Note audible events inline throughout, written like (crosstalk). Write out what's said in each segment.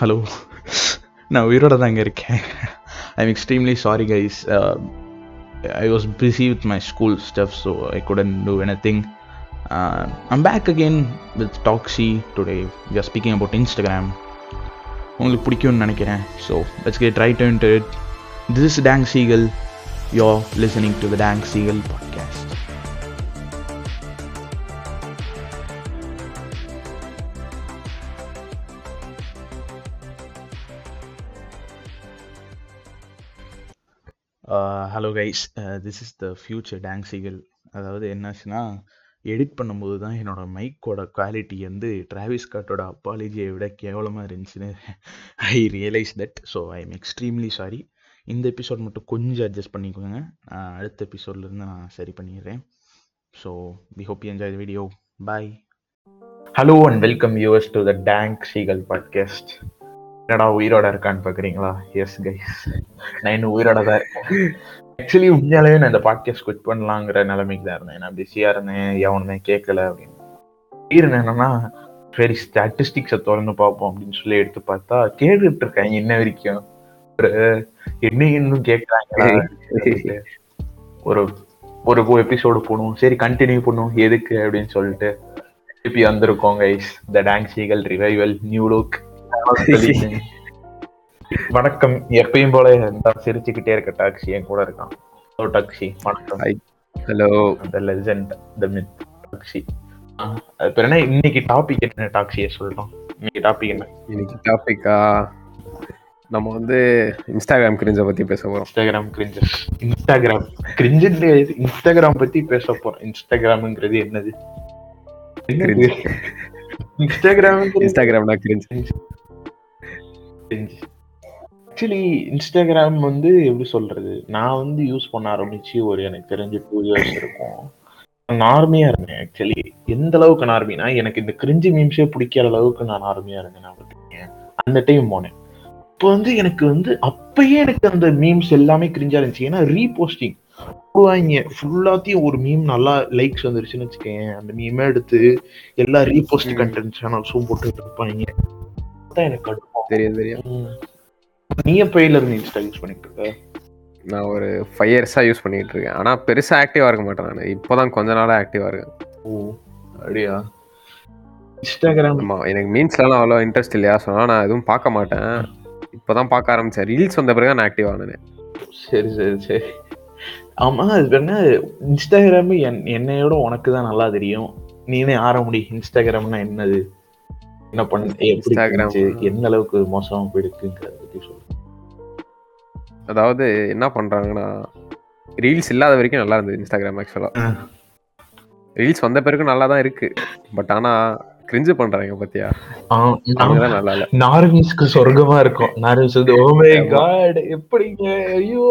Hello நான் உயிரோட தாங்க இருக்கேன். I am extremely sorry guys I was busy with my school stuff so I couldn't do anything I'm back again with taxi today we are speaking about Instagram உங்களுக்கு பிடிக்கும்னு நினைக்கிறேன். So let's get right to it this is dank seagull you're listening to the dank seagull podcast hello guys this is the future dank seagull அதாவது என்னாச்சுன்னா edit பண்ணும்போது தான் என்னோடய மைக்கோட quality வந்து Travis காட்டோட அப்பாலஜியை விட கேவலமாக இருந்துச்சுன்னு I realize that so I am extremely sorry இந்த எபிசோட் மட்டும் கொஞ்சம் அட்ஜஸ்ட் பண்ணிக்கோங்க. அடுத்த எபிசோட்லேருந்து நான் சரி பண்ணிடுறேன். So we hope you enjoy the video bye hello and welcome us to the dank seagull podcast என்னடா உயிரோட இருக்கான்னு பார்க்குறீங்களா எஸ் கைஸ் நான் இன்னும் உயிரோட தான் இருக்கேன். ஆக்சுவலி உண்மையாலேயே நான் இந்த பாட்காஸ்ட் குவிட் பண்ணலாங்கிற நிலைமைக்கு தான் இருந்தேன். நான் பிஸியாக இருந்தேன். எவனுமே கேட்கல அப்படின்னு. திடீர்னு என்னன்னா சரி ஸ்டாட்டிஸ்டிக்ஸை திறந்து பார்ப்போம் அப்படின்னு சொல்லி எடுத்து பார்த்தா கேட்டுட்டு இருக்கேன் இன்ன வரைக்கும். ஒரு என்ன இன்னும் கேட்குறாங்களா ஒரு ஒரு எபிசோடு போகணும் சரி கண்டினியூ பண்ணுவோம். எதுக்கு அப்படின்னு சொல்லிட்டு. திருப்பி வந்திருக்கோம் guys the dank seagull revival new look வணக்கம். எப்பயும் போல சிரிச்சுக்கிட்டே இருக்க டாக்ஸி என் கூட இருக்கான். Hello taxi. வணக்கம். Hello the legend the myth taxi. அது என்ன? இன்னைக்கு டாபிக் என்ன டாக்ஸியை சொல்லலாம் இன்னைக்கு டாபிக் என்ன? இன்னைக்கு டாபிக்கா நம்ம வந்து இன்ஸ்டாகிராம் கிரிஞ்ச பத்தி பேச போறோம். Instagram cringes Instagram cringe Instagram பத்தி பேச போறோம். இன்ஸ்டாகிராம்ங்கிறது என்னது. இன்ஸ்டாகிராம் இன்ஸ்டாகிராம்னா கிரிஞ்ச் ஆக்சுவலி இன்ஸ்டாகிராம் வந்து எப்படி சொல்றது? நான் வந்து யூஸ் பண்ண ஆரம்பிச்சு ஒரு எனக்கு தெரிஞ்சு டூ இயர்ஸ் இருக்கும். நார்மையா இருந்தேன் ஆக்சுவலி எந்த அளவுக்கு நார்மினா எனக்கு இந்த கிரிஞ்சி மீம்ஸே பிடிக்காத அளவுக்கு நான் நார்மையா இருந்தேன் நான் பார்த்துருக்கேன் அந்த டைம் போனேன். இப்போ வந்து எனக்கு வந்து அப்பயே எனக்கு அந்த மீம்ஸ் எல்லாமே கிரிஞ்சா இருந்துச்சு. ஏன்னா ரீபோஸ்டிங் போடுவாங்க ஃபுல்லாத்தையும் ஒரு மீம் நல்லா லைக்ஸ் வந்துருச்சுன்னு வச்சுக்கேன் அந்த மீமே எடுத்து எல்லா ரீபோஸ்ட். கண்டென்ட் சேனல்ஸும் போட்டு இருப்பாங்க. அதான் எனக்கு. தெரியும் தெரியும். நீ எப்பயில இருந்து இன்ஸ்டா யூஸ் பண்ணிட்டு இருக்க? நான் ஒரு ஃபைவ் இயர்ஸா யூஸ் பண்ணிட்டு இருக்கேன். ஆனா பெருசா ஆக்டிவா இருக்க மாட்டேன் நான். இப்போதான் கொஞ்ச நாளா ஆக்டிவா இருக்கேன். ஓ அப்படியா? இன்ஸ்டாகிராம் ஆமா எனக்கு மீன்ஸ்லாம் அவ்வளோ இன்ட்ரெஸ்ட் இல்லையா? சொன்னா நான் எதுவும் பார்க்க மாட்டேன். இப்போதான் பார்க்க ஆரம்பிச்சேன். ரீல்ஸ் வந்த பிறகு நான் ஆக்டிவ் ஆனேன் சரி சரி சரி. ஆமா அது என்ன இன்ஸ்டாகிராம் என் என்னையோட உனக்கு தான் நல்லா தெரியும். நீனே ஆர முடியும் இன்ஸ்டாகிராம்னா என்னது? என்ன பண்ண. இருந்துச்சு? எந்த அளவுக்கு மோசமா போயிடுக்குங்கிறத. பத்தி சொல்லு அதாவது என்ன பண்றாங்கன்னா ரீல்ஸ் இல்லாத வரைக்கும் நல்லா இருந்தது இன்ஸ்டாகிராம் ஆக்சுவலா ஆ. ரீல்ஸ் வந்த பிறகு நல்லா தான் இருக்கு. பட் ஆனா கிரிஞ்சு பண்றாங்க பாத்தியா? அவங்கதான் நல்லா இல்ல. நார்மிஸ்க்கு சொர்க்கமா இருக்கும். நார்மிஸ் வந்து ஓ மை ஆமா. காட் எப்படிங்க? ஐயோ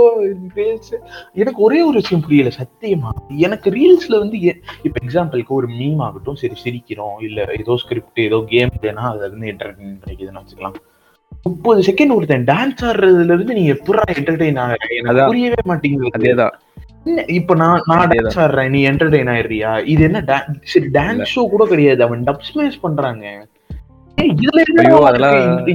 எனக்கு ஒரே ஒரு விஷயம் புரியல சத்தியமா? எனக்கு ரீல்ஸ்ல வந்து இப்ப எக்ஸாம்பிளுக்கு ஒரு மீம் ஆகட்டும் சரி சிரிக்கிறோம் இல்ல ஏதோ ஸ்கிரிப்ட் ஏதோ கேம் இல்லைன்னா அதுல இருந்து என்டர்டைன் கிடைக்குதுன்னு வச்சுக்கலாம். முப்பது செகண்ட் ஒருத்தன் டான்ஸ் ஆடுறதுல இருந்து நீ எப்படா என்டர்டைன் ஆகிற எனக்கு. புரியவே மாட்டேங்குது. அதேதான். இப்ப நான் நான். டான்ஸ் ஆடுறேன் நீ என்டர்டைன் ஆயிடுறியா? இது என்ன சரி டான்ஸ் ஷோ கூட கிடையாது. அவன் டப் ஸ்மேஷ் பண்றாங்க. இதுல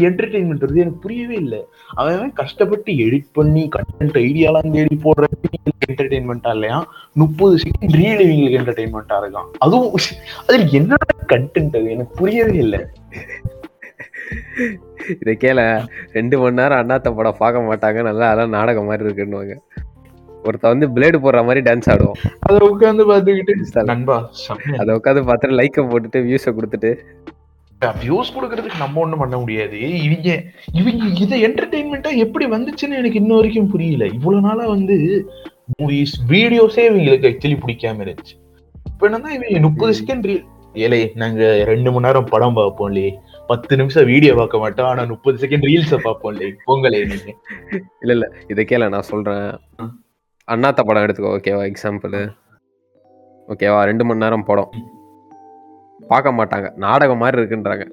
என்டர்டைன்மெண்ட் வருது எனக்கு புரியவே இல்ல. அவன் கஷ்டப்பட்டு எடிட் பண்ணி கண்டென்ட் ஐடியாலாம் தேடி போடுறது என்டர்டைன்மெண்டா இல்லையா? முப்பது செகண்ட் ரீல் இவங்களுக்கு என்டர்டைன்மெண்டா இருக்கான். அதுவும் அதுல என்ன கண்டென்ட் அது. எனக்கு புரியவே இல்லை. இதை கேள. ரெண்டு மணி நேரம் அண்ணாத்த படம் பார்க்க மாட்டாங்க. நல்லா அதெல்லாம் நாடகம் மாதிரி இருக்குன்னுவாங்க. ஒருத்த வந்து பிளேடு போடுற மாதிரி டான்ஸ் ஆடுவோம் அதை உட்காந்து Instagram. நண்பா அதை உட்காந்து பார்த்துட்டு லைக்கை போட்டுட்டு வியூஸை கொடுத்துட்டு. வியூஸ் கொடுக்கறதுக்கு நம்ம ஒண்ணும் பண்ண முடியாது. இவங்க இவங்க இதை என்டர்டைன்மெண்டா எப்படி வந்துச்சுன்னு எனக்கு இன்ன வரைக்கும் புரியல. இவ்வளவு நாளா வந்து மூவிஸ் வீடியோஸே இவங்களுக்கு ஆக்சுவலி பிடிக்காம இருந்துச்சு. இப்ப என்னன்னா இவங்க முப்பது. செகண்ட் ரீல் ஏலே நாங்க ரெண்டு மணி நேரம் படம் பார்ப்போம் இல்லையே. பத்து நிமிஷம் வீடியோ பார்க்க மாட்டோம். ஆனா முப்பது செகண்ட் ரீல்ஸ பார்ப்போம் இல்லையே? பொங்கலே நீங்க இல்ல இல்ல. இதை கேள நான் சொல்றேன். அண்ணாத்த படம் எடுத்துக்கோ ஓகேவா? எக்ஸாம்பிள் ஓகேவா? ரெண்டு மணி நேரம் படம். பார்க்க மாட்டாங்க. நாடகம் மாதிரி இருக்குன்றாங்க.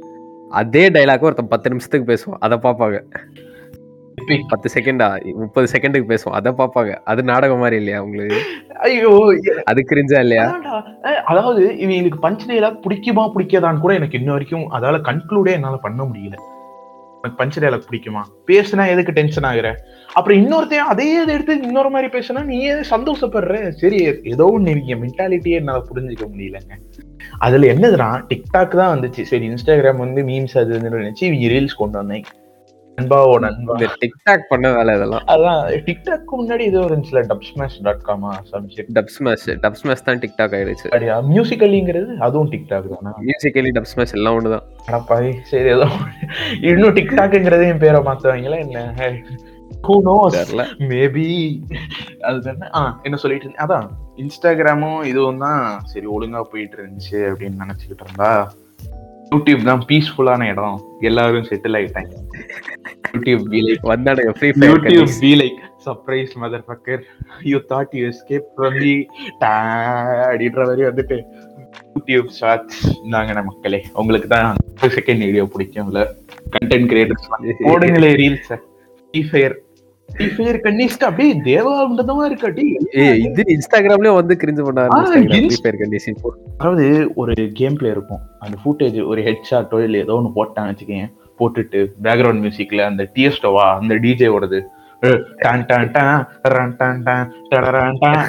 அதே டைலாக் ஒருத்தன் பத்து நிமிஷத்துக்கு பேசுவோம் அதை பார்ப்பாங்க. பத்து செகண்டா முப்பது செகண்டுக்கு பேசுவோம் அதை பார்ப்பாங்க. அது நாடகம் மாதிரி இல்லையா உங்களுக்கு? ஐயோ அது கிரிஞ்சா இல்லையா? அதாவது இவங்களுக்கு பஞ்ச் டைலாக் பிடிக்குமா பிடிக்காதான்னு கூட எனக்கு இன்ன வரைக்கும் அதால கன்க்ளூடே என்னால பண்ண முடியல. உனக்கு பஞ்சு டைலாக் பிடிக்குமா? பேசுனா எதுக்கு டென்ஷன் ஆகுற? அப்புறம் இன்னொருத்தையும் அதே இதை எடுத்து இன்னொரு மாதிரி பேசுனா நீ சந்தோஷப்படுற? சரி ஏதோ ஒண்ணு நீங்க மென்டாலிட்டியே என்னால புரிஞ்சுக்க முடியலங்க. அதுல என்னதுன்னா டிக்டாக் தான் வந்துச்சு. சரி இன்ஸ்டாகிராம் வந்து மீம்ஸ் அது நினைச்சு இவங்க ரீல்ஸ் கொண்டு வந்தேன். நண்பா இந்த டிக்டாக் பண்ண வேலை இதெல்லாம். அதான் டிக்டாக் முன்னாடி ஏதோ இருந்துச்சுல டப் ஸ்மாஷ் டாட் காமா சம்ஷிட் டப் ஸ்மாஷ் டப் ஸ்மாஷ் தான் டிக்டாக் ஆயிடுச்சு. அப்படியா? மியூசிக்கலிங்கிறது அதுவும் டிக்டாக் தானா? மியூசிக்கலி டப் ஸ்மாஷ் எல்லாம் ஒண்ணுதான் அடப்பாவி சரி ஏதோ இன்னும் டிக்டாக்ங்கிறதையும் பேரை மாத்துவாங்களா என்ன? ஹூ நோஸ் மேபி அது என்ன ஆ என்ன சொல்லிட்டு அதான் இன்ஸ்டாகிராமும் இதுவும் தான் சரி ஒழுங்கா போயிட்டு இருந்துச்சு அப்படின்னு நினைச்சுக்கிட்டு இருந்தா யூடியூப் தான் பீஸ்ஃபுல்லான இடம். எல்லாரும் செட்டில் ஆயிட்டாங்க. YouTube be like வந்தானுங்க Free YouTube Fire be like surprise motherfucker you thought you escape from the அப்படின்ற மாதிரி வந்துட்டு யூடியூப் ஷார்ட்ஸ் இந்தாங்க மக்களே. உங்களுக்கு தான் செகண்ட் வீடியோ பிடிக்கும்ல. கண்டென்ட் கிரியேட்டர்ஸ் போடுங்களே ரீல்ஸ் ஃப்ரீ ஃபயர் அப்படியே தேவாண்டதமா இருக்காட்டி. இது இன்ஸ்டாகிராம்லயே வந்து கிரிஞ்சு பண்ண ஆரம்பிச்சாங்க Inst- ஃப்ரீ ஃபயர் கண்டிஷன் அதாவது ஒரு கேம் பிளே இருக்கும். அந்த ஃபுட்டேஜ் ஒரு ஹெட் ஷாட்டோ இல்லை ஏதோ ஒன்று போட்டான்னு வச்சுக்கேன் போட்டுட்டு பேக்ரவுண்ட் மியூசிக்ல அந்த டிஎஸ்டோவா அந்த டிஜே டான்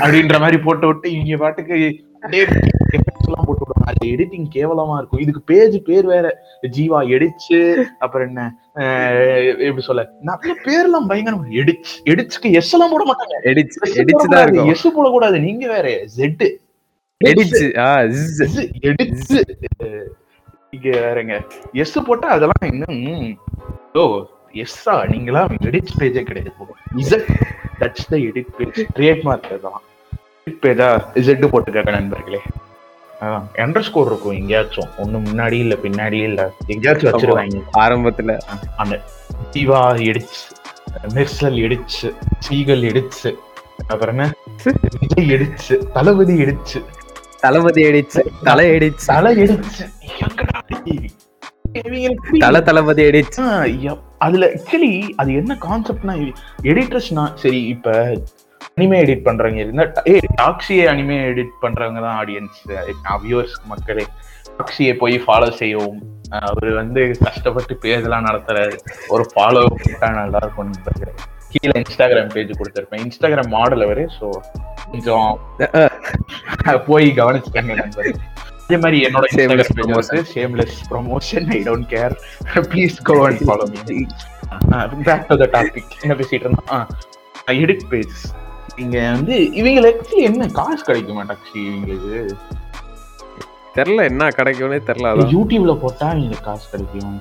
அப்படின்ற மாதிரி போட்டு விட்டு இங்க பாட்டுக்கு போட்டு விடுவாங்க. அது எடிட்டிங் கேவலமா இருக்கும். இதுக்கு பேஜ் பேர் வேற. ஜீவா எடிச்சு அப்புறம் என்ன எப்படி சொல்ல நிறைய பேர்லாம் பயங்கரம் எடிச்சு எடிச்சுக்கு எஸ் எல்லாம் போட மாட்டாங்க. எடிச்சு எடிச்சு எஸ் போடக்கூடாது நீங்க வேற ஜெட் எடிச்சு எடுத்து இங்க வேறங்க. எஸ் போட்டா அதெல்லாம் இன்னும் ஓ எஸ்ஸா நீங்களா? எடிட் பேஜே கிடையாது Z that's the edit page trademark அதெல்லாம் எடிட் பேஜா இசட் போட்டுக்காங்க நண்பர்களே. எண்டர் ஸ்கோர் இருக்கும் எங்கேயாச்சும். ஒண்ணு முன்னாடி இல்ல பின்னாடி இல்ல. எங்கேயாச்சும் வச்சிருவாங்க. ஆரம்பத்துல. அந்த தீவா எடிச்சு மெர்சல் எடிச்சு சீகல் எடிச்சு அப்புறம் என்ன? விஜய் எடிச்சு தளபதி எடிச்சு தளபதி எடிச்சு தலை எடிச்சு. தலை புரியல. தல தளபதி யப். அதுல ஆக்சுவலி அது என்ன கான்செப்ட்னா எடிட்டர்ஸ்னா சரி இப்ப அனிமே எடிட் பண்றவங்க இருந்தா ஏ டாக்ஸியை அனிமே எடிட் பண்றவங்க தான் ஆடியன்ஸ் வியூவர்ஸ் மக்களே. டாக்ஸியை போய் ஃபாலோ செய்யவும். அவரு வந்து கஷ்டப்பட்டு பேஜ் எல்லாம் நடத்துறாரு. ஒரு ஃபாலோ நல்லா இருக்கும். கீழே இன்ஸ்டாகிராம் பேஜ் கொடுத்துருப்பேன். இன்ஸ்டாகிராம் மாடல் அவரு ஸோ கொஞ்சம் போய் கவனிச்சுக்கங்க நண்பர்களே அதே மாதிரி என்னோட இன்ஸ்டாகிராம் பேஜ் வந்து shameless promotion I don't care please go and follow me back to the topic என்ன பேசிட்டு இருந்தோம்? எடிட் பேஜ் இங்க வந்து இவங்களுக்கு என்ன காசு கிடைக்குமா டாக்ஸி இவங்களுக்கு? தெரியல என்ன கிடைக்கும்னே தெரியல யூடியூப்ல போட்டா இவங்களுக்கு காசு கிடைக்கும்.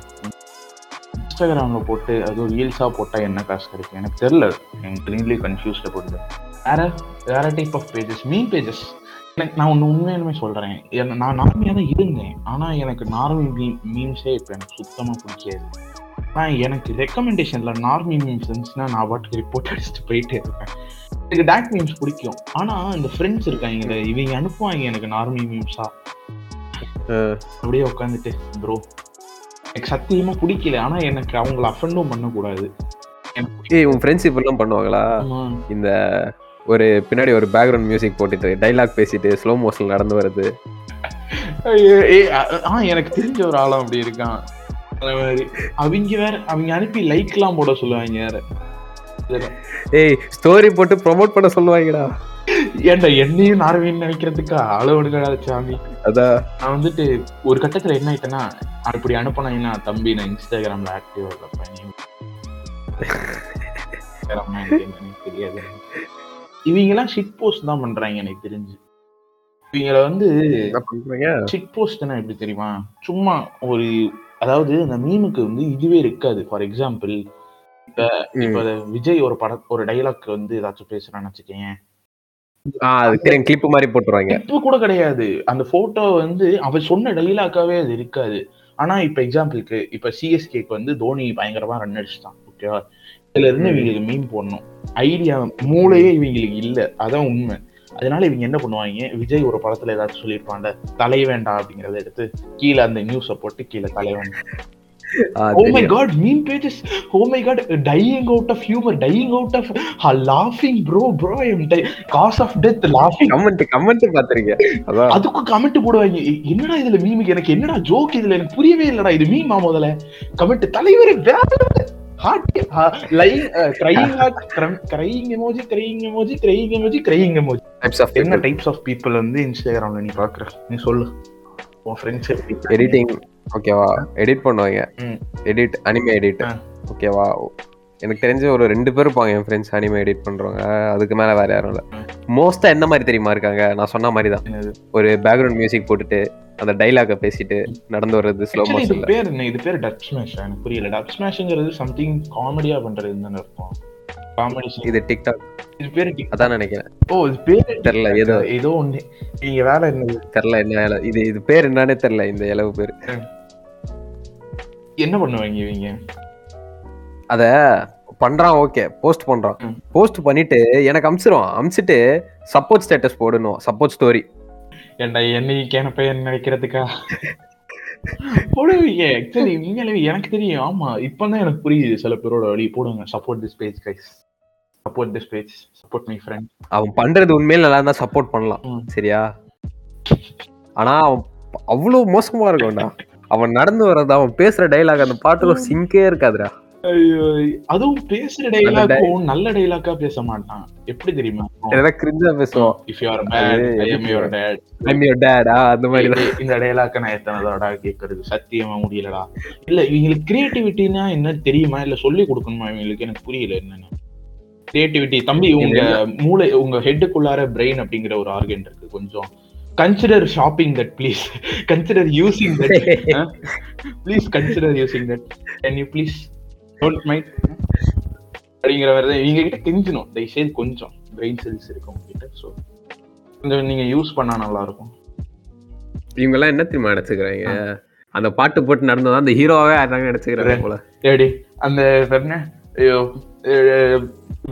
இன்ஸ்டாகிராம்ல போட்டு அதுவும் ரீல்ஸா போட்டா என்ன காசு கிடைக்கும்? எனக்கு தெரியல. எனக்கு ரீலி கன்ஃபியூஸ்ட போடுது வேற வேற type of pages mean pages எனக்கு நான் ஒன்று உண்மையாலுமே என்ன- நான் நார்மையாக தான் இருந்தேன். ஆனா எனக்கு நார்மல் மீ மீம்ஸே இப்போ எனக்கு சுத்தமா பிடிக்காது ஆனால் எனக்கு ரெக்கமெண்டேஷன்ல நார்மல் மீம்ஸ் இருந்துச்சுன்னா நான் பாட்டுக்கு ரிப்போர்ட் அடிச்சுட்டு போயிட்டே இருப்பேன். எனக்கு டேக் மீம்ஸ் பிடிக்கும். ஆனா இந்த ஃப்ரெண்ட்ஸ் இருக்காங்க இவங்க அனுப்புவாங்க எனக்கு நார்மல் மீம்ஸா அப்படியே உட்காந்துட்டு ப்ரோ எனக்கு சத்தியமா பிடிக்கல. ஆனா எனக்கு அவங்கள அஃபண்டும் பண்ணக்கூடாது. ஏய் உன் ஃப்ரெண்ட்ஸ் இப்பெல்லாம் பண்ணுவாங்களா. இந்த ஒரு பின்னாடி ஒரு பேக்ரவுண்ட் மியூசிக் போட்டுட்டு டைலாக் பேசிட்டு ஸ்லோ மோஷன் நடந்து வருது ஆ எனக்கு தெரிஞ்ச ஒரு ஆளும் அப்படி இருக்கான். அவங்க வேற அவங்க அனுப்பி லைக் எல்லாம் போட சொல்லுவாங்க இதுல. ஏய் ஸ்டோரி போட்டு ப்ரோமோட் பண்ண சொல்லுவாங்கடா. ஏன்டா என்னையும் நார்வேன்னு நினைக்கிறதுக்கா? அளவுடுங்கடா சாமி. அதான் நான் வந்துட்டு ஒரு கட்டத்துல என்ன ஆயிட்டேன்னா அப்படி அனுப்பினாங்கன்னா தம்பி நான் இன்ஸ்டாகிராம்ல ஆக்டிவா என்னன்னு தெரியாது. இவங்க எல்லாம் ஷிட் போஸ்ட் தான் பண்றாங்க எனக்கு தெரிஞ்சு. இவங்கள வந்து ஷிட் போஸ்ட்னா எப்படி தெரியுமா? சும்மா ஒரு அதாவது அந்த மீமுக்கு வந்து இதுவே இருக்காது. ஃபார் எக்ஸாம்பிள் இப்ப இப்ப விஜய் ஒரு பட ஒரு டைலாக் வந்து ஏதாச்சும் பேசுறான்னு வச்சுக்கேன் கிளிப் மாதிரி போட்டுருவாங்க. இப்போ கூட கிடையாது. அந்த போட்டோ வந்து அவன் சொன்ன டைலாக்காவே அது இருக்காது. ஆனா இப்ப எக்ஸாம்பிளுக்கு இப்ப சிஎஸ்கேக்கு வந்து தோனி பயங்கரமா ரன் அடிச்சுட்டான் ஓகேவா இதுல இருந்து இவங்களுக்கு மீன் போடணும். ஐடியா மூளையே இவங்களுக்கு இல்ல. அதான் உண்மை. அதனால இவங்க என்ன பண்ணுவாங்க? விஜய் ஒரு படத்துல ஏதாச்சும் சொல்லியிருப்பான்ல தலை வேண்டாம் அப்படிங்கறத எடுத்து கீழே அந்த நியூஸை போட்டு கீழே தலை வேண்டாம். ஆ, Oh my தெரியும். god, meme pages. Oh my god, dying out of humor, dying out of uh, laughing, bro, bro. I'm di- cause of death, laughing. Comment comment பாத்திருக்கேன் அதான். அதுக்கும் கமெண்ட் போடுவாங்க. என்னடா இதுல மீமுக்கு எனக்கு என்னடா ஜோக் இதுல? எனக்கு புரியவே இல்லடா இது மீமா முதல்ல? கமெண்ட் தலைவர் heart lying crying heart crying emoji crying emoji crying emoji crying emoji types of என்ன டைப்ஸ் ஆஃப் பீப்புள் வந்து இன்ஸ்டாகிராம்ல நீ பாக்குற நீ சொல்லு. உன் ஃப்ரெண்ட்ஸ் எடிட்டிங் ஓகேவா? எடிட் பண்ணுவாங்க. Edit anime edit. ஓகேவா? எனக்கு தெரிஞ்ச ஒரு ரெண்டு பேர் இருப்பாங்க என் ஃப்ரெண்ட்ஸ் அனிமே எடிட் பண்றவங்க. அதுக்கு மேல வேற யாரும் இல்ல. மோஸ்டா என்ன மாதிரி தெரியுமா இருக்காங்க? நான் சொன்ன மாதிரி தான்? ஒரு பேக்ரவுண்ட் மியூசிக் போட்டுட்டு அந்த டைலாக பேசிட்டு நடந்து வர்றது ஸ்லோ மோஷன்ல பேர் என்ன? இது பேர் டப் ஸ்மாஷ் எனக்கு புரியல. டப் ஸ்மாஷ்ங்கிறது சம்திங் காமெடியா பண்றதுன்னு தானே இருக்கும் காமெடி இது டிக்டாக் இது பேரு அதான் நினைக்கிறேன். ஓ இது பேரு தெரியல ஏதோ. ஏதோ ஒண்ணு. நீங்க வேலை என்னது? தெரியல என்ன இலை. இது இது பேர் என்னன்னே தெரியல இந்த இலவு பேர். என்ன பண்ணுவாங்க இவங்க அத பண்றான் ஓகே. போஸ்ட் பண்றான். போஸ்ட் பண்ணிட்டு எனக்கு அமிச்சிருவான். அமிச்சிட்டு சப்போர்ட் ஸ்டேட்டஸ் போடணும். சப்போர்ட் ஸ்டோரி ஏன்டா என்னைக்கு கேனப்ப என்ன நினைக்கிறதுக்கா? போடுவீங்க. ஆக்சுவலி உண்மையாலே எனக்கு தெரியும். ஆமா இப்பதான் எனக்கு புரியுது. சில பேரோட வழி. போடுங்க. Support this page guys support this page support my friend அவன் பண்றது உண்மையில நல்லா இருந்தா சப்போர்ட் பண்ணலாம். சரியா? ஆனா அவன் அவ்வளவு மோசமா இருக்கும்டா அவன் நடந்து வர்றது அவன் பேசுற டைலாக் அந்த பாட்டுக்கும் சிங்கே இருக்காதுடா. ஐயோ அதுவும் பேசுற டைலாக்கும் நல்ல டைலாக்கா பேச மாட்டான். எப்படி தெரியுமா? ஏதாவது கிரிஞ்சா பேசுவான். If you are bad I am your dad I'm your data அந்த மாதிரி இந்த டைலாக்க நான் எத்தனை தடவை கேட்கறது சத்தியமா முடியலடா. இல்ல இவங்களுக்கு கிரியேட்டிவிட்டினா என்ன தெரியுமா? இல்ல சொல்லி கொடுக்கணுமா இவங்களுக்கு? எனக்கு புரியல என்னன்னு. கிரியேட்டிவிட்டி தம்பி உங்க மூளை உங்க ஹெட்டுக்குள்ளார பிரெயின் அப்படிங்கிற ஒரு ஆர்கன் இருக்கு. கொஞ்சம் consider shopping that please consider using that please consider using that can you please don't mind அப்படிங்கிற மாதிரி தான் இவங்க கிட்ட கெஞ்சணும் தயவுசெய்து கொஞ்சம். பிரெயின் செல்ஸ் இருக்கு உங்ககிட்ட ஸோ கொஞ்சம் நீங்க யூஸ் பண்ணா நல்லா இருக்கும் இவங்க எல்லாம் என்ன தெரியுமா நினைச்சுக்கிறாங்க? அந்த பாட்டு போட்டு நடந்ததா? அந்த ஹீரோவே அதாங்க நினைச்சுக்கிறாங்க போல. ஏடி அந்த பேர் என்ன? ஐயோ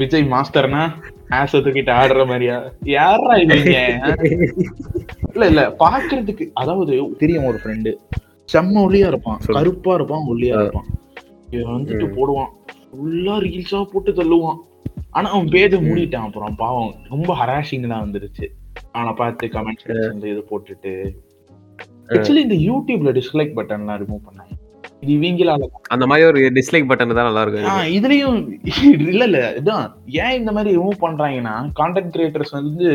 விஜய் மாஸ்டர்னா? ஆசை தூக்கிட்டு ஆடுற மாதிரியா? யாரா இவங்க? இல்ல இல்ல பாக்குறதுக்கு அதாவது தெரியும் ஒரு ஃப்ரெண்டு செம்ம ஒல்லியா இருப்பான். கருப்பா இருப்பான் ஒல்லியா. இருப்பான். இவன் வந்துட்டு போடுவான். ஃபுல்லா ரீல்ஸா போட்டு தள்ளுவான். ஆனா அவன் பேஜ மூடிட்டான். அப்புறம் பாவம் ரொம்ப ஹராஷிங் தான் வந்துருச்சு. அவனை பார்த்து கமெண்ட் செக்ஷன்ல இது போட்டுட்டு. ஆக்சுவலி இந்த யூடியூப்ல டிஸ்லைக் பட்டன்லாம் ரிமூவ் பண்ணாங்க. இது இவங்களால அந்த மாதிரி ஒரு டிஸ்லைக் பட்டன் தான் நல்லா இருக்கும். இதுலயும் (laughs) இல்ல இல்ல இதான். ஏன் இந்த மாதிரி ரிமூவ் பண்றாங்கன்னா கான்டென்ட் கிரியேட்டர்ஸ் வந்து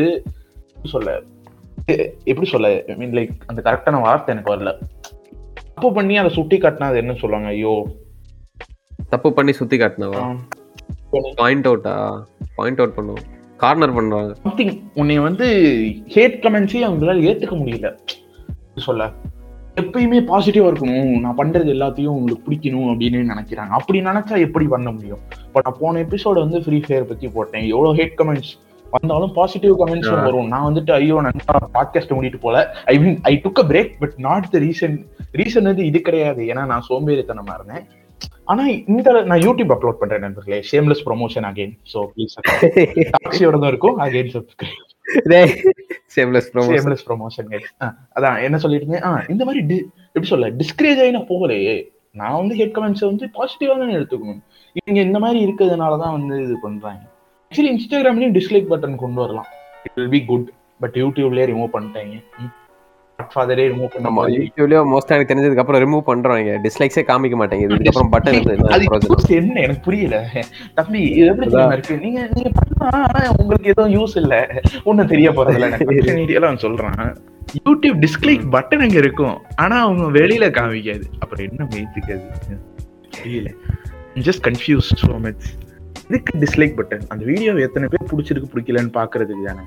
சொல்ல எப்படி சொல்ல ஐ மீன் லைக் அந்த கரெக்டான வார்த்தை எனக்கு வரல. தப்பு பண்ணி அதை சுட்டி காட்டினா அது என்ன சொல்லுவாங்க ஐயோ. தப்பு பண்ணி சுத்தி காட்டினவா? பாயிண்ட் அவுட்டா பாயிண்ட் அவுட் பண்ணுவோம். கார்னர் பண்றாங்க சம்திங் உன்னை வந்து ஹேட் கமெண்ட்ஸே அவங்களால ஏத்துக்க முடியல. சொல்ல. எப்பயுமே பாசிட்டிவா இருக்கணும். நான் பண்றது எல்லாத்தையும் உங்களுக்கு பிடிக்கணும் அப்படின்னு நினைக்கிறாங்க. அப்படி நினைச்சா எப்படி பண்ண முடியும்? பட் நான் போன எபிசோட வந்து ஃப்ரீ ஃபயர் பத்தி போட்டேன். எவ்வளவு ஹேட் கமெண்ட்ஸ் வந்தாலும் பாசிட்டிவ் கமெண்ட்ஸும். வரும். நான் வந்துட்டு ஐயோ நான் பாட்காஸ்ட் முடிட்டு போல. I mean I took a break but not the reason reason வந்து இது கிடையாது. ஏன்னா நான் சோம்பேறித்தனமா இருந்தேன். ஆனா இந்த நான் யூடியூப் அப்லோட் பண்றேன் நண்பர்களே. Shameless promotion again so please டாக்ஸியோட தான் இருக்கும். Again (laughs) subscribe shameless promo shameless guys அதான் என்ன சொல்லிட்டு இருந்தேன் ஆ இந்த மாதிரி டி- எப்படி சொல்ல டிஸ்கரேஜ் ஆகி நான் போகலையே. நான் வந்து ஹெட் கமெண்ட்ஸை வந்து பாசிட்டிவாக தானே எடுத்துக்கணும். இவங்க இந்த மாதிரி இருக்கிறதுனால தான் வந்து இது பண்றாங்க. ஆக்சுவலி இன்ஸ்டாகிராம்லயும் டிஸ்லைக் பட்டன் கொண்டு வரலாம். It will be good but யூடியூப்லயே remove பண்ணிட்டாங்க. ஃபாதரே ரிமூவ் பண்ண மாதிரி யூடியூப்லயே மோஸ்ட் எனக்கு தெரிஞ்சதுக்கு அப்புறம் ரிமூவ் பண்றாங்க டிஸ்லைக்ஸே காமிக்க மாட்டேங்குது இதுக்கப்புறம் பட்டன் (laughs) அது என்ன? எனக்கு புரியல. தம்பி இது எப்படி தெரியுமா இருக்கு? நீங்க நீங்க பண்ணலாம் ஆனா உங்களுக்கு எதுவும் யூஸ் இல்ல. ஒண்ணும் தெரிய போறதில்ல எனக்கு எல்லாம் சொல்றேன். யூடியூப் டிஸ்லைக் பட்டன் அங்க இருக்கும். ஆனா அவங்க வெளியில காமிக்காது. அப்புறம் என்ன மெய்த்துக்கு அது? தெரியல. ஜஸ்ட் கன்ஃபியூஸ் ஸோ மச் இதுக்கு டிஸ்லைக் பட்டன் அந்த வீடியோ எத்தனை பேர் பிடிச்சிருக்கு பிடிக்கலன்னு பாக்குறதுக்கு தானே.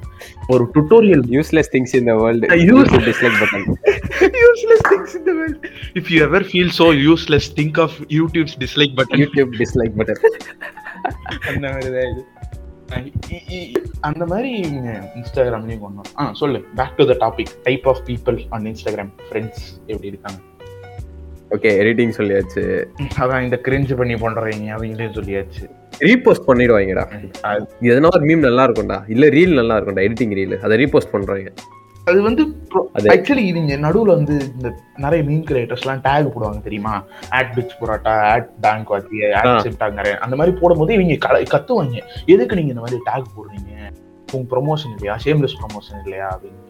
ஒரு டுட்டோரியல் யூஸ்லெஸ் திங்ஸ் இந்த world I use- YouTube dislike button useless things in the world. If you ever feel so useless, think of YouTube's dislike button. YouTube dislike button அந்த மாதிரி தான் இது அந்த மாதிரி இன்ஸ்டாகிராம்லயும் கொண்டோம் ஆ சொல்லு. Back to the topic type of people on Instagram friends எப்படி இருக்காங்க? ஓகே எடிட்டிங் சொல்லியாச்சு. அதான் இந்த கிரிஞ்ச் பண்ணி பண்றீங்க அவங்களையும் சொல்லியாச்சு. ரீபோஸ்ட் பண்ணிடுவாங்கடா. எதனா ஒரு மீம் நல்லா இருக்கும்டா இல்ல ரீல் நல்லா இருக்கும்டா எடிட்டிங் ரீல் அதை ரீபோஸ்ட் பண்றாங்க அது வந்து ஆக்சுவலி நீங்க நடுவுல வந்து இந்த நிறைய மீன் கிரியேட்டர்ஸ் எல்லாம் டேக் போடுவாங்க தெரியுமா? At bitch parotta at bank Vaathi. At சிப்டாங்கற அந்த மாதிரி போடும்போது இவங்க கத்துவாங்க. எதுக்கு நீங்க இந்த மாதிரி டேக் போடுறீங்க? உங்க ப்ரொமோஷன் இல்லையா? ஷேம்லெஸ் ப்ரொமோஷன் இல்லையா? அப்படின்னு.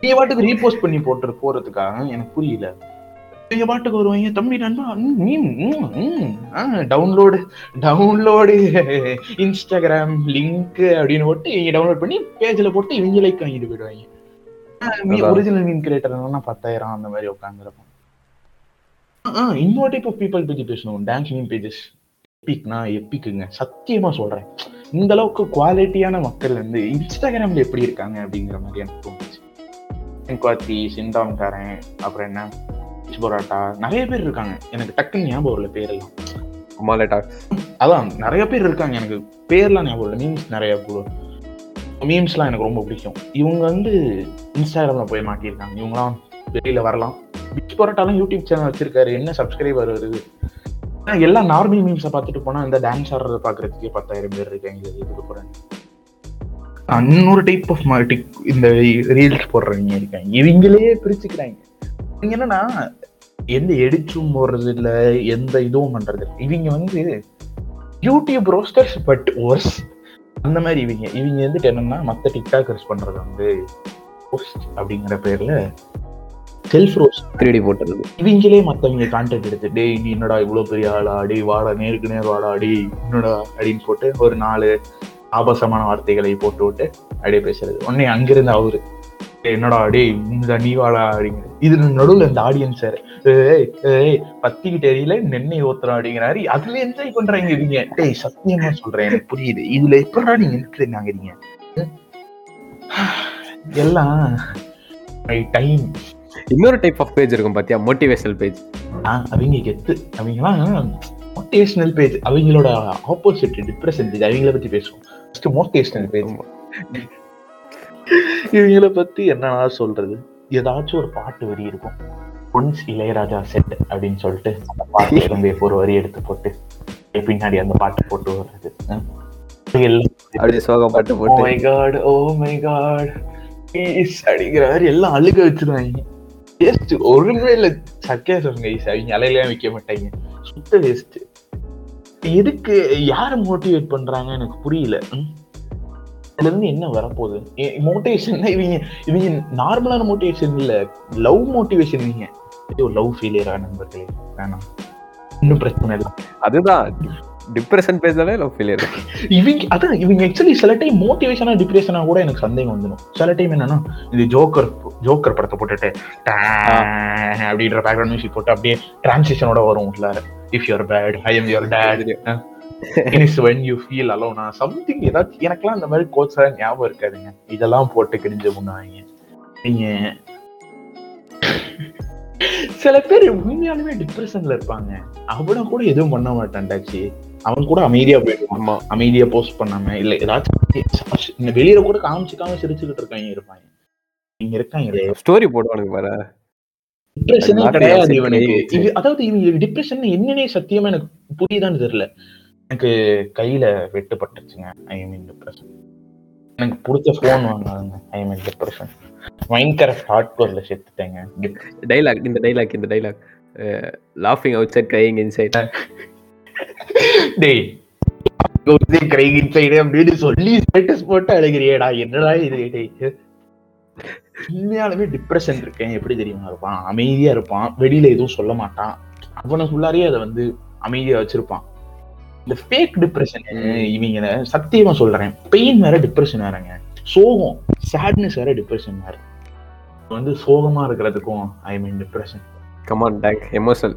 நீங்க பாட்டுக்கு ரீபோஸ்ட் பண்ணி போட்டு போறதுக்காக எனக்கு புரியல. நீங்க பாட்டுக்கு வருவாங்க. தம்பி நண்பா டவுன்லோடு டவுன்லோடு இன்ஸ்டாகிராம் லிங்க் அப்படின்னு போட்டு இவங்க டவுன்லோட் பண்ணி பேஜ்ல போட்டு இவங்க லைக் வாங்கிட்டு போயிடுவாங்க. ஒரிஜினல் மீன் கிரியேட்டர் பத்தாயிரம் அந்த மாதிரி உட்காந்துருப்போம் இன்னொரு டைப் ஆஃப் பீப்பிள் பத்தி பேசணும். டான்ஸ் மீன் பேஜஸ் எப்பிக்னா எப்பிக்குங்க சத்தியமா சொல்றேன். இந்த அளவுக்கு குவாலிட்டியான மக்கள் வந்து இன்ஸ்டாகிராம்ல எப்படி இருக்காங்க அப்படிங்கிற மாதிரி எனக்கு தோணுச்சு. என்குவாத்தி சிந்தாம்காரன் அப்புறம் என்ன? பரோட்டா நிறைய பேர் இருக்காங்க. எனக்கு டக்குன்னு ஞாபகம் வரல பேரெல்லாம். குமாலே டாக் அதான் நிறைய பேர் இருக்காங்க. எனக்கு பேர்லாம் ஞாபகம் இல்லை மீம்ஸ் நிறைய மீம்ஸ்லாம் எனக்கு ரொம்ப பிடிக்கும். இவங்க வந்து இன்ஸ்டாகிராம்ல போய் மாட்டியிருக்காங்க. இவங்கலாம் வெளியில வரலாம். பிச் பரோட்டாலாம் யூடியூப் சேனல் வச்சிருக்காரு. என்ன சப்ஸ்கிரைபர் வருது? எல்லா நார்மல் மீம்ஸை பார்த்துட்டு போனா இந்த டான்ஸ் ஆடுறத பாக்குறதுக்கே பத்தாயிரம் பேர் இருக்காங்க. இது இதுக்கு போறேன்? இன்னொரு டைப் ஆஃப் இந்த ரீல்ஸ் போடுறவங்க இருக்காங்க. இவங்களே பிரிச்சுக்கிறாங்க. என்னன்னா எந்த எடிச்சும் போடுறது இல்ல எந்த இதுவும் பண்றது. இவங்க வந்து யூடியூப் ரோஸ்டர்ஸ் பட் ஒர்ஸ் அந்த மாதிரி இவங்க. இவங்க வந்துட்டு என்னன்னா மத்த டிக்டாக்கர்ஸ் பண்றது வந்து ரோஸ்ட் அப்படிங்கிற பேர்ல செல்ஃப் ரோஸ்ட் த்ரீ டி போட்டது. இவங்களே மத்தவங்க கான்டென்ட் எடுத்து டேய் நீ என்னடா இவ்வளவு பெரிய ஆளா? டேய் வாடா நேருக்கு நேர் வாடா? டேய் என்னடா? அப்படின்னு போட்டு ஒரு நாலு ஆபாசமான வார்த்தைகளை போட்டு விட்டு அப்படியே பேசுறது. உடனே அங்கிருந்து அவரு "டேய், என்னடா? இந்த நீ வாடா? அப்படிங்கிறது இது நடுவுல இந்த ஆடியன்ஸ் ஏய் ஏய் பத்திக்கு தெரியல நெண்ணெய் ஊத்துறோம் அப்படிங்கிறாரு. அதுல என்ஜாய் பண்றாங்க இவங்க. டேய் சத்தியமா சொல்றேன் எனக்கு புரியுது. இதுல எப்படா நீங்க இருக்கிறாங்க எல்லாம் டைம் இன்னொரு டைப் ஆஃப் பேஜ் இருக்கும் பாத்தியா? மோட்டிவேஷனல் பேஜ் அவங்க கெத்து. அவங்கலாம் மோட்டிவேஷனல் பேஜ் அவங்களோட ஆப்போசிட் டிப்ரெஷன் பேஜ் அவங்கள பத்தி பேசுவோம். ஃபர்ஸ்ட் மோட்டிவேஷனல் பேஜ் இவங்கள பத்தி என்னன்னா சொல்றது? ஏதாச்சும் ஒரு பாட்டு வரி இருக்கும். ஒன்ஸ் இளையராஜா செட் அப்படின்னு சொல்லிட்டு அந்த பாட்டுல இருந்து ஒரு வரி எடுத்து போட்டு பின்னாடி அந்த பாட்டு போட்டு வர்றது. அப்படியே சோக பாட்டு போட்டு. My god oh my god அப்படிங்கிற மாதிரி எல்லாம் அழுக வச்சிருவாங்க. வேஸ்ட் ஒருமே இல்ல சர்க்கேசம் கைஸ் அவங்க அலையிலாம் வைக்க மாட்டாங்க. சுத்த வேஸ்ட் எதுக்கு யாரை மோட்டிவேட் பண்றாங்க எனக்கு புரியல? இதுல இருந்து என்ன வரப்போகுது? மோட்டிவேஷன் இவங்க இவங்க நார்மலான மோட்டிவேஷன் இல்ல. லவ் மோட்டிவேஷன் நீங்க. ஐயோ லவ் ஃபெயிலியரா நண்பர்களே. வேணாம். இன்னும் பிரச்சனை இல்லை. அதுதான். டிப்ரெஷன் பேஜ்னாலே லவ் ஃபெயிலியர் இவங்க அதான் இவங்க ஆக்சுவலி சில டைம் மோட்டிவேஷனா டிப்ரெஷனா கூட எனக்கு சந்தேகம் வந்துடும். சில டைம் என்னன்னா இது ஜோக்கர் ஜோக்கர் படத்தை போட்டுட்டு "டேன்" அப்படின்ற பேக்ரவுண்ட் மியூசிக் போட்டு அப்படியே டிரான்சிஷனோட வரும் if you're bad I am your dad when you feel அலோனா something ஏதாச்சும் எனக்கெல்லாம் இந்த மாதிரி கோட்ஸ் ஞாபகம் இருக்காதுங்க. இதெல்லாம் போட்டு கிழிஞ்சு முன்னாங்க நீங்க சில பேர் உண்மையாலுமே டிப்ரெஷன்ல இருப்பாங்க. அவன கூட எதுவும் பண்ண மாட்டான்டாச்சு அவன் கூட அமைதியா போயிடுவான். அமைதியா போஸ்ட் பண்ணாம இல்ல ஏதாச்சும் வெளியில கூட காமிச்சுக்காம சிரிச்சுக்கிட்டு இருக்காங்க இருப்பாங்க. இங்க இருக்காங்களே ஸ்டோரி போடுவானுங்க பாரு. டிப்ரெஷனே கிடையாது இவனுக்கு. அதாவது இவங்க டிப்ரெஷன் என்னன்னே சத்தியமா எனக்கு புரியுதான்னு தெரியல. எனக்கு கையில வெட்டுப்பட்டுச்சுங்க ஐ மீன் டிப்ரெஷன் எனக்கு பிடிச்ச phone வாங்காதுங்க I mean depression Minecraft hard கோர்ல செத்துட்டேங்க. டைலாக் இந்த டைலாக் இந்த டைலாக் லாஃபிங் அவுட் சைட் கையிங் இன்சைட் டேய் கிரைக் இன்சைடு அப்படின்னு சொல்லி ஸ்டேட்டஸ் போட்டு அழுகிறியேடா என்னடா இது டேய். உண்மையாலுமே டிப்ரெஷன் இருக்கேன் எப்படி தெரியுமா இருப்பான்? அமைதியா இருப்பான் வெளியில எதுவும் சொல்ல மாட்டான். அவனுக்குள்ளாரே அதை வந்து அமைதியா வச்சிருப்பான். இந்த ஃபேக் டிப்ரெஷன் இவங்க சத்தியமா சொல்றேன். பெயின் வேற டிப்ரெஷன் வேறங்க. சோகம் சேட்னஸ் வேற டிப்ரெஷன் வேற. வந்து சோகமா இருக்கிறதுக்கும் I mean depression come on take emotional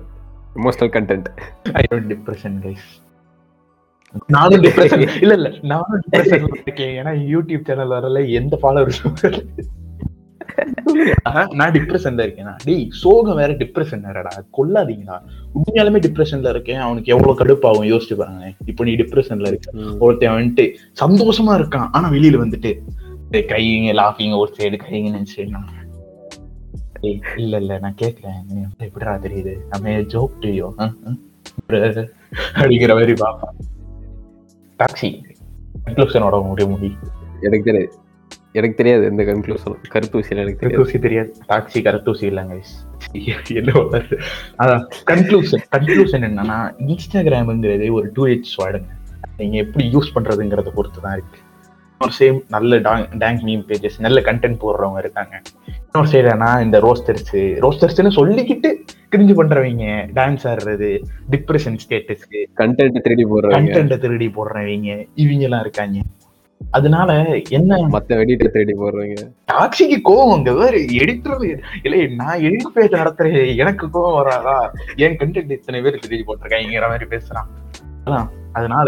emotional content I don't depression guys நானும் டிப்ரெஷன் (laughs) இல்ல இல்ல. நானும் டிப்ரெஷன் இருக்கேன். ஏன்னா யூடியூப் சேனல் வரல. எந்த ஃபாலோவர்ஸும் நான் டிப்ரெஷன்ல இருக்கேன்? டேய் சோகம் வேற டிப்ரெஷன் வேறடா கொல்லாதீங்கடா. உண்மையாலுமே டிப்ரெஷன்ல இருக்கேன். அவனுக்கு எவ்வளவு கடுப்பாகும்? யோசிச்சு பாருங்க இப்போ நீ டிப்ரெஷன்ல இருக்க. ஒருத்தன் வந்துட்டு சந்தோஷமா இருக்கான். ஆனா வெளியில வந்துட்டு கைங்க லாஃபிங்க ஒரு சைடு கைங்க நினைச்சு இல்ல இல்ல நான் கேட்கிறேன் நீ வந்து எப்படிடா தெரியுது? நம்ம ஜோக் டுயோ? அப்படிங்கிற மாதிரி பாப்பான் டாக்ஸி கன்க்ளூஷனோட முடிய முடி எனக்கு தெரியாது. எனக்கு தெரியாது எந்த கன்க்ளூஷன் கருத்தூசியில் எனக்கு கருத்தூசி தெரியாது. டாக்ஸி கருத்தூசி இல்லைங்க என்ன? அதான் கன்க்ளூஷன் கன்க்ளூஷன் என்னன்னா இன்ஸ்டாகிராம்ங்கிறது ஒரு டூ ஹெச் வேர்டுங்க நீங்க எப்படி யூஸ் பண்றதுங்கிறத பொறுத்து தான் இருக்கு. ஒரு சேம் நல்ல டேங்க் மீம் பேஜஸ் நல்ல கண்டென்ட் போடுறவங்க இருக்காங்க. இன்னொரு சைடுனா இந்த ரோஸ்டர்ஸ் ரோஸ்டர்ஸ்னு சொல்லிக்கிட்டு கிரிஞ்சு பண்றவங்க டான்ஸ் ஆடுறது டிப்ரெஷன் ஸ்டேட்டஸ் கண்டென்ட் திருடி போடுறாங்க கண்டென்ட்டை திருடி போடுறவங்க இவங்க எல்லாம் இருக்காங்க. அதனால என்ன மத்த வெடிட்ட திருடி போடுறாங்க? டாக்ஸிக்கு கோவம் அங்க வேற எடிட்டர் இல்ல நான் எடிட் பேஜ் நடத்துறேன்? எனக்கு கோவம் வராதா? என் கண்டென்ட் இத்தனை பேர் திருடி போட்டிருக்காங்கிற மாதிரி பேசுறான். அதான். அதனால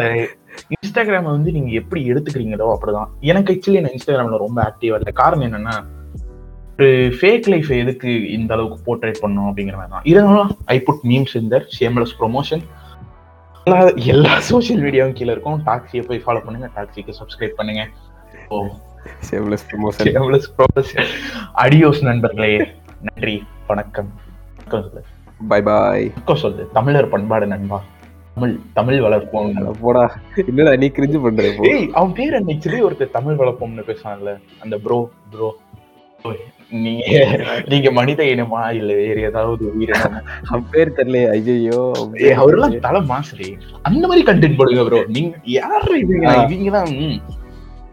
இன்ஸ்டாகிராம வந்து நீங்க எப்படி எடுத்துக்கிறீங்களோ அப்படிதான். எனக்கு ஆக்சுவலி நான் இன்ஸ்டாகிராம்ல ரொம்ப ஆக்டிவா இல்லை. காரணம் என்னன்னா ஒரு ஃபேக் லைஃப் எதுக்கு இந்த அளவுக்கு போர்ட்ரேட் பண்ணும் அப்படிங்கிற மாதிரி தான் இதனால ஐ புட் மீம்ஸ் இந்த ஷேம்லெஸ் ப்ரொமோஷன் எல்லா எல்லா சோஷியல் மீடியாவும் கீழே இருக்கும். டாக்ஸியை போய் ஃபாலோ பண்ணுங்க. டாக்ஸிக்கு சப்ஸ்கிரைப் பண்ணுங்க. ஓ. அடியோஸ் நண்பர்களே. நன்றி. வணக்கம். பை பாய் சொல்லு தமிழர் பண்பாடு நண்பா. தமிழ் தமிழ் வளர்ப்போம். போடா. இல்லடா நீ கிரிஞ்சு பண்ற அவன் பேர் அன்னைக்கு ஒருத்தர் தமிழ் வளர்ப்போம்னு பேசுவான்ல அந்த ப்ரோ ப்ரோ நீங்க (laughs) (laughs) நீங்க மனித இனமா இல்ல வேற ஏதாவது உயிரினமா? (laughs) பேர் தெரியல ஐயோ அவரெல்லாம் தலை மாசுரி அந்த மாதிரி கண்டென்ட் போடுங்க ப்ரோ நீங்க யாரு இவங்க. இவங்க தான்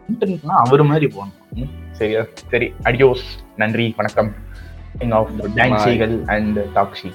கண்டென்ட்னா அவர் மாதிரி போகணும் சரியா? சரி அடியோஸ் நன்றி வணக்கம். ஆஃப். டான்சிகள் and taxi